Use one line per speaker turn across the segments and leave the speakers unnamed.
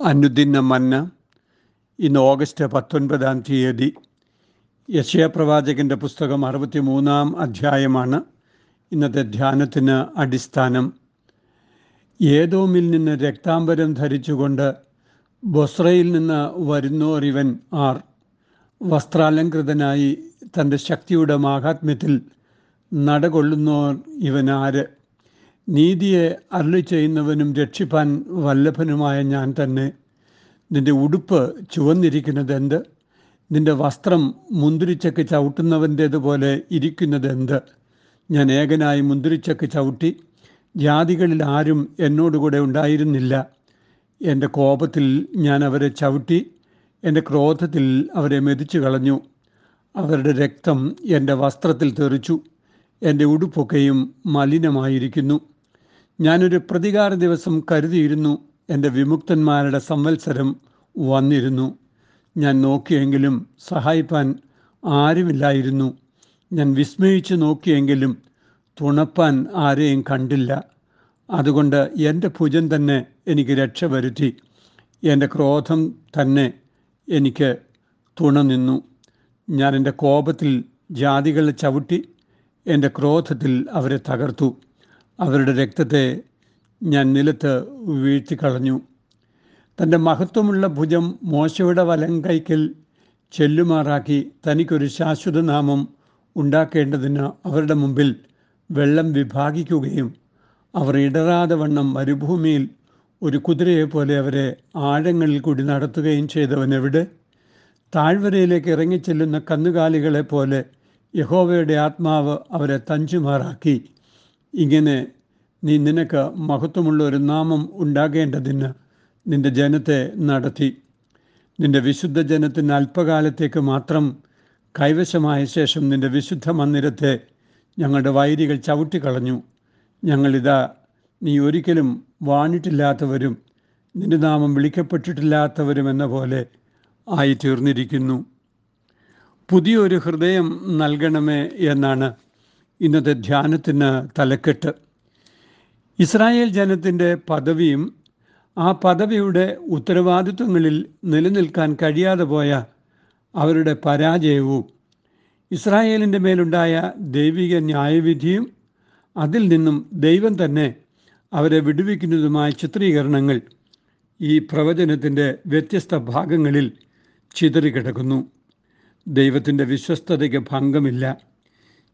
അനുദിന മന്ന. ഇന്ന് ഓഗസ്റ്റ് പത്തൊൻപതാം തീയതി യശയപ്രവാചകന്റെ പുസ്തകം അറുപത്തി മൂന്നാം അധ്യായമാണ്. ഇന്നത്തെ ധ്യാനത്തിന് അടിസ്ഥാനം ഏതോമിൽ നിന്ന് രക്താംബരം ധരിച്ചുകൊണ്ട് ബൊസ്രയിൽ നിന്ന് വരുന്നോർ ഇവൻ ആർ. വസ്ത്രാലങ്കൃതനായി തന്റെ ശക്തിയുടെ മാഹാത്മ്യത്തിൽ നടകൊള്ളുന്നോർ ഇവനാര് നീതിയെ അരുളി ചെയ്യുന്നവനും രക്ഷിപ്പാൻ വല്ലഭനുമായ ഞാൻ തന്നെ. നിന്റെ ഉടുപ്പ് ചുവന്നിരിക്കുന്നത് എന്ത്? നിന്റെ വസ്ത്രം മുന്തിരിച്ചക്ക് ചവിട്ടുന്നവന്റേതുപോലെ ഇരിക്കുന്നത് എന്ത്? ഞാൻ ഏകനായി മുന്തിരിച്ചക്ക് ചവിട്ടി. ജാതികളിൽ ആരും എന്നോടുകൂടെ ഉണ്ടായിരുന്നില്ല. എന്റെ കോപത്തിൽ ഞാൻ അവരെ ചവിട്ടി. എന്റെ ക്രോധത്തിൽ അവരെ മെതിച്ചു കളഞ്ഞു. അവരുടെ രക്തം എന്റെ വസ്ത്രത്തിൽ തെറിച്ചു. എന്റെ ഉടുപ്പൊക്കെയും മലിനമായിരിക്കുന്നു. ഞാനൊരു പ്രതികാര ദിവസം കരുതിയിരുന്നു. എന്റെ വിമുക്തന്മാരുടെ സംവത്സരം വന്നിരുന്നു. ഞാൻ നോക്കിയെങ്കിലും സഹായിപ്പാൻ ആരുമില്ലായിരുന്നു. ഞാൻ വിസ്മയിച്ച് നോക്കിയെങ്കിലും തുണപ്പാൻ ആരെയും കണ്ടില്ല. അതുകൊണ്ട് എന്റെ ഭുജൻ തന്നെ എനിക്ക് രക്ഷ വരുത്തി. എന്റെ ക്രോധം തന്നെ എനിക്ക് തുണ നിന്നു ഞാൻ എന്റെ കോപത്തിൽ ജാതികളെ ചവിട്ടി എന്റെ ക്രോധത്തിൽ അവരെ തകർത്തു. അവരുടെ രക്തത്തെ ഞാൻ നിലത്ത് വീഴ്ത്തിക്കളഞ്ഞു. തന്റെ മഹത്വമുള്ള ഭുജം മോശയുടെ വലം കൈക്കൽ ചെല്ലുമാറാക്കി തനിക്കൊരു ശാശ്വത നാമം ഉണ്ടാക്കേണ്ടതിന് അവരുടെ മുമ്പിൽ വെള്ളം വിഭാഗിക്കുകയും അവർ ഇടറാതെ വണ്ണം മരുഭൂമിയിൽ ഒരു കുതിരയെ പോലെ അവരെ ആഴങ്ങളിൽ കൂടി നടത്തുകയും ചെയ്തവൻ എവിടെ? താഴ്വരയിലേക്ക് ഇറങ്ങിച്ചെല്ലുന്ന കന്നുകാലികളെ പോലെ യഹോവയുടെ ആത്മാവ് അവരെ തഞ്ചുമാറാക്കി. ഇങ്ങനെ നീ നിനക്ക് മഹത്വമുള്ള ഒരു നാമം ഉണ്ടാകേണ്ടതിന് നിന്റെ ജനത്തെ നടത്തി. നിന്റെ വിശുദ്ധ ജനത്തിന് അല്പകാലത്തേക്ക് മാത്രം കൈവശമായ ശേഷം നിന്റെ വിശുദ്ധ മന്ദിരത്തെ ഞങ്ങളുടെ വൈരികൾ ചവിട്ടിക്കളഞ്ഞു. ഞങ്ങളിതാ നീ ഒരിക്കലും വാണിട്ടില്ലാത്തവരും നിന്റെ നാമം വിളിക്കപ്പെട്ടിട്ടില്ലാത്തവരും എന്ന പോലെ ആയിത്തീർന്നിരിക്കുന്നു. പുതിയൊരു ഹൃദയം നൽകണമേ എന്നാണ് ഇന്നത്തെ ധ്യാനത്തിന് തലക്കെട്ട്. ഇസ്രായേൽ ജനത്തിന്റെ പദവിയും ആ പദവിയുടെ ഉത്തരവാദിത്വങ്ങളിൽ നിലനിൽക്കാൻ കഴിയാതെ പോയ അവരുടെ പരാജയവും ഇസ്രായേലിന്റെ മേലുണ്ടായ ദൈവിക ന്യായവിധിയും അതിൽ നിന്നും ദൈവം തന്നെ അവരെ വിടുവിക്കുന്നതുമായ ചിത്രീകരണങ്ങൾ ഈ പ്രവചനത്തിന്റെ വ്യത്യസ്ത ഭാഗങ്ങളിൽ ചിതറിക്കിടക്കുന്നു. ദൈവത്തിന്റെ വിശ്വസ്തതയ്ക്ക് ഭംഗമില്ല.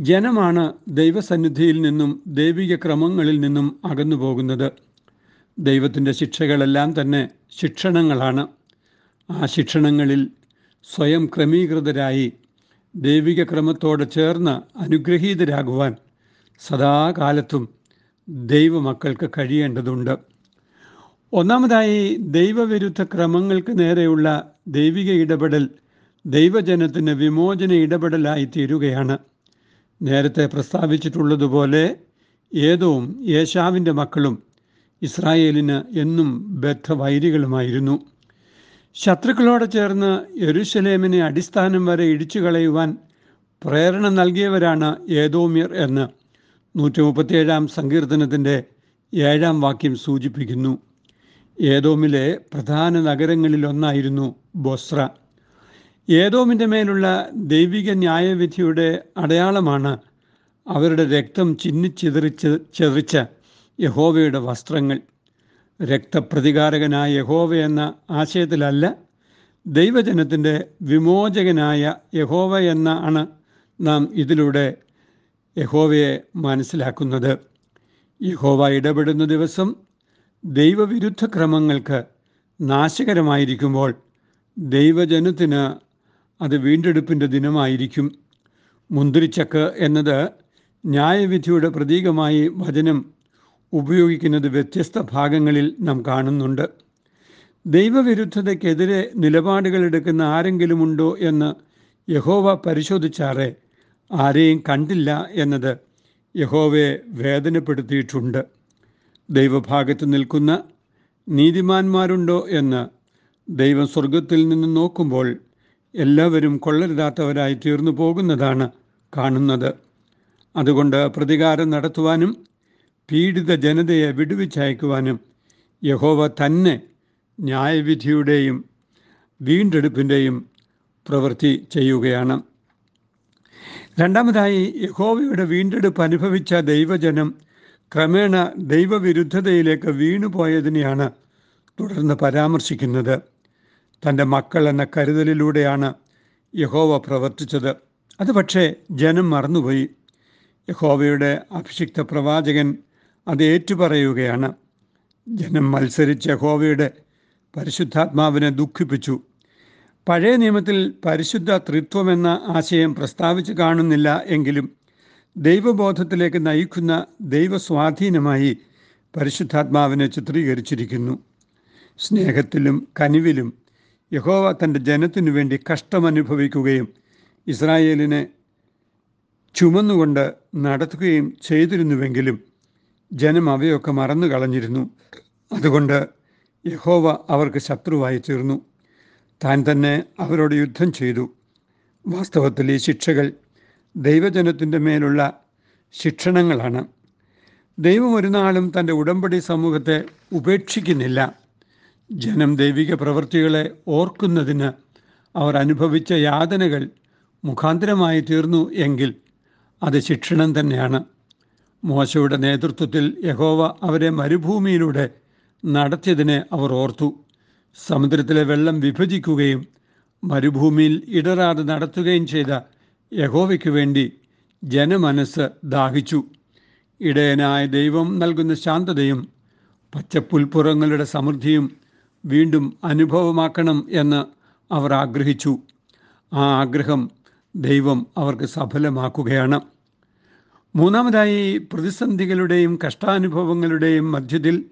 ജനമാണ് ദൈവസന്നിധിയിൽ നിന്നും ദൈവിക ക്രമങ്ങളിൽ നിന്നും അകന്നു പോകുന്നത് ദൈവത്തിന്റെ ശിക്ഷകളെല്ലാം തന്നെ ശിക്ഷണങ്ങളാണ്. ആ ശിക്ഷണങ്ങളിൽ സ്വയം ക്രമീകൃതരായി ദൈവിക ക്രമത്തോട് ചേർന്ന് അനുഗ്രഹീതരാകുവാൻ സദാകാലത്തും ദൈവമക്കൾക്ക് കഴിയേണ്ടതുണ്ട്. ഒന്നാമതായി ദൈവവിരുദ്ധ ക്രമങ്ങൾക്ക് നേരെയുള്ള ദൈവിക ഇടപെടൽ ദൈവജനത്തിന് വിമോചന ഇടപെടലായി തീരുകയാണ്. നേരത്തെ പ്രസ്താവിച്ചിട്ടുള്ളതുപോലെ ഏതവും യേശാവിന്റെ മക്കളും ഇസ്രായേലിന് എന്നും ബദ്ധവൈരികളുമായിരുന്നു. ശത്രുക്കളോട് ചേർന്ന് യെരുശലേമിനെ അടിസ്ഥാനം വരെ ഇടിച്ചു കളയുവാൻ പ്രേരണ നൽകിയവരാണ് ഏതോമ്യർ എന്ന് നൂറ്റി മുപ്പത്തിയേഴാം സങ്കീർത്തനത്തിന്റെ ഏഴാം വാക്യം സൂചിപ്പിക്കുന്നു. ഏതോമിലെ പ്രധാന നഗരങ്ങളിലൊന്നായിരുന്നു ബൊസ്ര. ഏതോമിന്റെ മേലുള്ള ദൈവിക ന്യായവിധിയുടെ അടയാളമാണ് അവരുടെ രക്തം ചിന്നിച്ചിതറിച്ച് ചെറിച്ച യഹോവയുടെ വസ്ത്രങ്ങൾ. രക്തപ്രതികാരകനായ യഹോവ എന്ന ആശയത്തിലല്ല ദൈവജനത്തിന്റെ വിമോചകനായ യഹോവ എന്നാണ് നാം ഇതിലൂടെ യഹോവയെ മനസ്സിലാക്കുന്നത്. യഹോവ ഇടപെടുന്ന ദിവസം ദൈവവിരുദ്ധ ക്രമങ്ങൾക്ക് നാശകരമായിരിക്കുമ്പോൾ ദൈവജനത്തിന് അത് വീണ്ടെടുപ്പിന്റെ ദിനമായിരിക്കും. മുന്തിരിച്ചക്ക് എന്നത് ന്യായവിധിയുടെ പ്രതീകമായി വചനം ഉപയോഗിക്കുന്നത് വ്യത്യസ്ത ഭാഗങ്ങളിൽ നാം കാണുന്നുണ്ട്. ദൈവവിരുദ്ധതയ്ക്കെതിരെ നിലപാടുകൾ എടുക്കുന്ന ആരെങ്കിലും ഉണ്ടോ എന്ന് യഹോവ പരിശോധിച്ചാറേ ആരെയും കണ്ടില്ല എന്നത് യഹോവയെ വേദനപ്പെടുത്തിയിട്ടുണ്ട്. ദൈവഭാഗത്ത് നിൽക്കുന്ന നീതിമാന്മാരുണ്ടോ എന്ന് ദൈവം സ്വർഗത്തിൽ നിന്ന് നോക്കുമ്പോൾ എല്ലാവരും കൊള്ളരുതാത്തവരായി തീർന്നു പോകുന്നതാണ് കാണുന്നത്. അതുകൊണ്ട് പ്രതികാരം നടത്തുവാനും പീഡിത ജനതയെ വിടുവിച്ചയക്കുവാനും യഹോവ തന്നെ ന്യായവിധിയുടെയും വീണ്ടെടുപ്പിന്റെയും പ്രവൃത്തി ചെയ്യുകയാണ്. രണ്ടാമതായി യഹോവയുടെ വീണ്ടെടുപ്പ് അനുഭവിച്ച ദൈവജനം ക്രമേണ ദൈവവിരുദ്ധതയിലേക്ക് വീണുപോയതിനെയാണ് തുടർന്ന് പരാമർശിക്കുന്നത്. തന്റെ മക്കൾ എന്ന കരുതലിലൂടെയാണ് യഹോവ പ്രവർത്തിച്ചത്. അത് പക്ഷേ ജനം മറന്നുപോയി. യഹോവയുടെ അഭിഷിക്ത പ്രവാചകൻ അത് ഏറ്റുപറയുകയാണ്. ജനം മത്സരിച്ച് യഹോവയുടെ പരിശുദ്ധാത്മാവിനെ ദുഃഖിപ്പിച്ചു. പഴയ നിയമത്തിൽ പരിശുദ്ധ ത്രിത്വമെന്ന ആശയം പ്രസ്താവിച്ച് കാണുന്നില്ല എങ്കിലും ദൈവബോധത്തിലേക്ക് നയിക്കുന്ന ദൈവസ്വാധീനമായി പരിശുദ്ധാത്മാവിനെ ചിത്രീകരിച്ചിരിക്കുന്നു. സ്നേഹത്തിലും കനിവിലും യഹോവ തന്റെ ജനത്തിനു വേണ്ടി കഷ്ടമനുഭവിക്കുകയും ഇസ്രായേലിനെ ചുമന്നുകൊണ്ട് നടത്തുകയും ചെയ്തിരുന്നുവെങ്കിലും ജനം അവയൊക്കെ മറന്നു കളഞ്ഞിരുന്നു. അതുകൊണ്ട് യഹോവ അവർക്ക് ശത്രുവായി തീർന്നു. താൻ തന്നെ അവരോട് യുദ്ധം ചെയ്തു. വാസ്തവത്തിൽ ഈ ശിക്ഷകൾ ദൈവജനത്തിന്റെ മേലുള്ള ശിക്ഷണങ്ങളാണ്. ദൈവം ഒരു നാളും തന്റെ ഉടമ്പടി സമൂഹത്തെ ഉപേക്ഷിക്കുന്നില്ല. ജനം ദൈവിക പ്രവൃത്തികളെ ഓർക്കുന്നതിന് അവർ അനുഭവിച്ച യാതനകൾ മുഖാന്തരമായി തീർന്നു എങ്കിൽ അത് ശിക്ഷണം തന്നെയാണ്. മോശയുടെ നേതൃത്വത്തിൽ യഹോവ അവരെ മരുഭൂമിയിലൂടെ നടത്തിയതിനെ അവർ ഓർത്തു. സമുദ്രത്തിലെ വെള്ളം വിഭജിക്കുകയും മരുഭൂമിയിൽ ഇടറാതെ നടത്തുകയും ചെയ്ത യഹോവയ്ക്ക് വേണ്ടി ജനമനസ് ദാഹിച്ചു. ഇടയനായ ദൈവം നൽകുന്ന ശാന്തതയും പച്ചപ്പുൽപ്പുറങ്ങളുടെ സമൃദ്ധിയും വീണ്ടും അനുഭവമാക്കണം എന്ന് അവർ ആഗ്രഹിച്ചു. ആ ആഗ്രഹം ദൈവം അവർക്ക് സഫലമാക്കുകയാണ്. മൂന്നാമതായി പ്രതിസന്ധികളുടെയും കഷ്ടാനുഭവങ്ങളുടെയും മധ്യത്തിൽ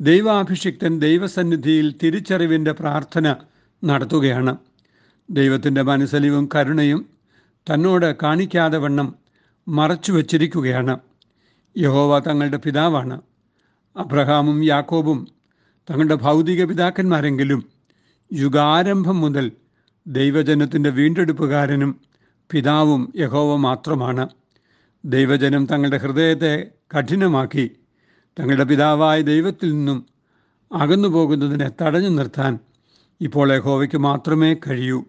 ദൈവാഭിഷിക്തൻ ദൈവസന്നിധിയിൽ തിരിച്ചറിവിന്റെ പ്രാർത്ഥന നടത്തുകയാണ്. ദൈവത്തിന്റെ മനസ്സലിവും കരുണയും തന്നോട് കാണിക്കാതെ വണ്ണം മറച്ചു വച്ചിരിക്കുകയാണ്. യഹോവ തങ്ങളുടെ പിതാവാണ്. അബ്രഹാമും യാക്കോബും തങ്ങളുടെ ഭൗതിക പിതാക്കന്മാരെങ്കിലും യുഗാരംഭം മുതൽ ദൈവജനത്തിന്റെ വീണ്ടെടുപ്പുകാരനും പിതാവും യഹോവ മാത്രമാണ്. ദൈവജനം തങ്ങളുടെ ഹൃദയത്തെ കഠിനമാക്കി തങ്ങളുടെ പിതാവായ ദൈവത്തിൽ നിന്നും അകന്നു പോകുന്നതിനെ തടഞ്ഞു നിർത്താൻ ഇപ്പോൾ യഹോവയ്ക്ക് മാത്രമേ കഴിയൂ.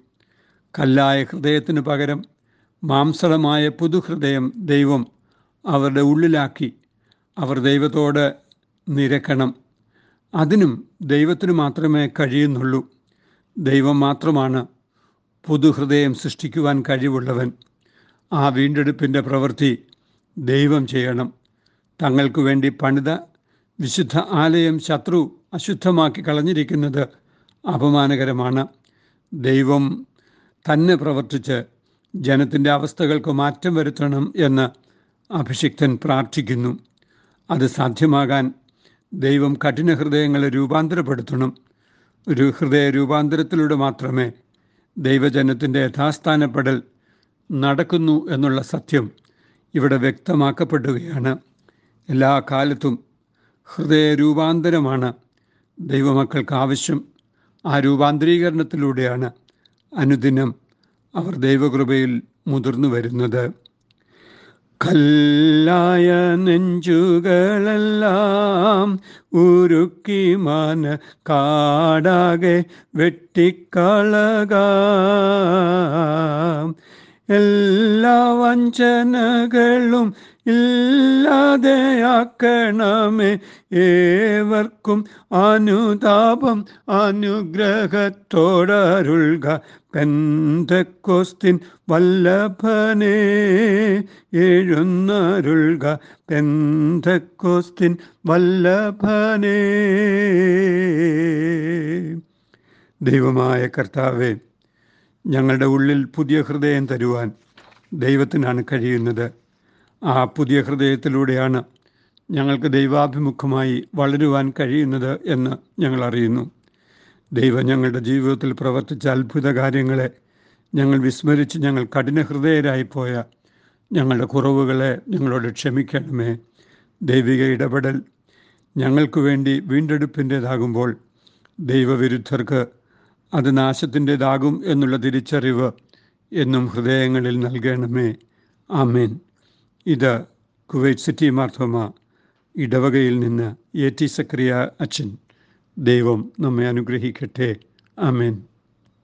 കല്ലായ ഹൃദയത്തിന് പകരം മാംസളമായ പുതുഹൃദയം ദൈവം അവരുടെ ഉള്ളിലാക്കി അവർ ദൈവത്തോട് നിരക്കണം. അതിനും ദൈവത്തിനു മാത്രമേ കഴിയുന്നുള്ളൂ. ദൈവം മാത്രമാണ് പുതുഹൃദയം സൃഷ്ടിക്കുവാൻ കഴിവുള്ളവൻ. ആ വീണ്ടെടുപ്പിന്റെ പ്രവൃത്തി ദൈവം ചെയ്യണം. തങ്ങൾക്ക് വേണ്ടി പണിത വിശുദ്ധ ആലയം ശത്രു അശുദ്ധമാക്കി കളഞ്ഞിരിക്കുന്നത് അപമാനകരമാണ്. ദൈവം തന്നെ പ്രവർത്തിച്ച് ജനത്തിന്റെ അവസ്ഥകൾക്ക് മാറ്റം വരുത്തണം എന്ന് അഭിഷിക്തൻ പ്രാർത്ഥിക്കുന്നു. അത് സാധ്യമാകാൻ ദൈവം കഠിന ഹൃദയങ്ങളെ രൂപാന്തരപ്പെടുത്തണം. ഒരു ഹൃദയ രൂപാന്തരത്തിലൂടെ മാത്രമേ ദൈവജനത്തിന്റെ യഥാസ്ഥാനപ്പെടൽ നടക്കുന്നു എന്നുള്ള സത്യം ഇവിടെ വ്യക്തമാക്കപ്പെടുകയാണ്. എല്ലാ കാലത്തും ഹൃദയ രൂപാന്തരമാണ് ദൈവമക്കൾക്ക് ആവശ്യം. ആ രൂപാന്തരീകരണത്തിലൂടെയാണ് അനുദിനം അവർ ദൈവകൃപയിൽ മുതിർന്നു വരുന്നത്. കല്ലായ നെഞ്ചുകളെല്ലാം ഉരുക്കി മന കാടാകെ വെട്ടിക്കളക. എല്ലാ വഞ്ചനകളും ഇല്ലാതെയാക്കണമേ ഏവർക്കും അനുതാപം അനുഗ്രഹത്തോടരുൾക പെന്തക്കൊസ്തിൻ വല്ലഭനേ എഴുന്നരുൾക പെന്തക്കോസ്തിൻ വല്ലഭനേ. ദൈവമായ കർത്താവെ ഞങ്ങളുടെ ഉള്ളിൽ പുതിയ ഹൃദയം തരുവാൻ ദൈവത്തിനാണ് കഴിയുന്നത്. ആ പുതിയ ഹൃദയത്തിലൂടെയാണ് ഞങ്ങൾക്ക് ദൈവാഭിമുഖമായി വളരുവാൻ കഴിയുന്നത് എന്ന് ഞങ്ങൾ അറിയുന്നു. ദൈവം ഞങ്ങളുടെ ജീവിതത്തിൽ പ്രവർത്തിച്ച അത്ഭുത കാര്യങ്ങളെ ഞങ്ങൾ വിസ്മരിച്ച് ഞങ്ങൾ കഠിന ഹൃദയരായിപ്പോയ ഞങ്ങളുടെ കുറവുകളെ ഞങ്ങളോട് ക്ഷമിക്കണമേ. ദൈവിക ഇടപെടൽ ഞങ്ങൾക്ക് വേണ്ടി വീണ്ടെടുപ്പിന്റേതാകുമ്പോൾ ദൈവവിരുദ്ധർക്ക് അത് നാശത്തിന്റെതാകും എന്നുള്ള തിരിച്ചറിവ് എന്നും ഹൃദയങ്ങളിൽ നൽകണമേ. ആമേൻ. ഇത് കുവൈറ്റ് സിറ്റി മാർത്തോമ ഇടവകയിൽ നിന്ന് എ ടി സക്രിയ അച്ഛൻ. ദൈവം നമ്മെ അനുഗ്രഹിക്കട്ടെ. ആമേൻ.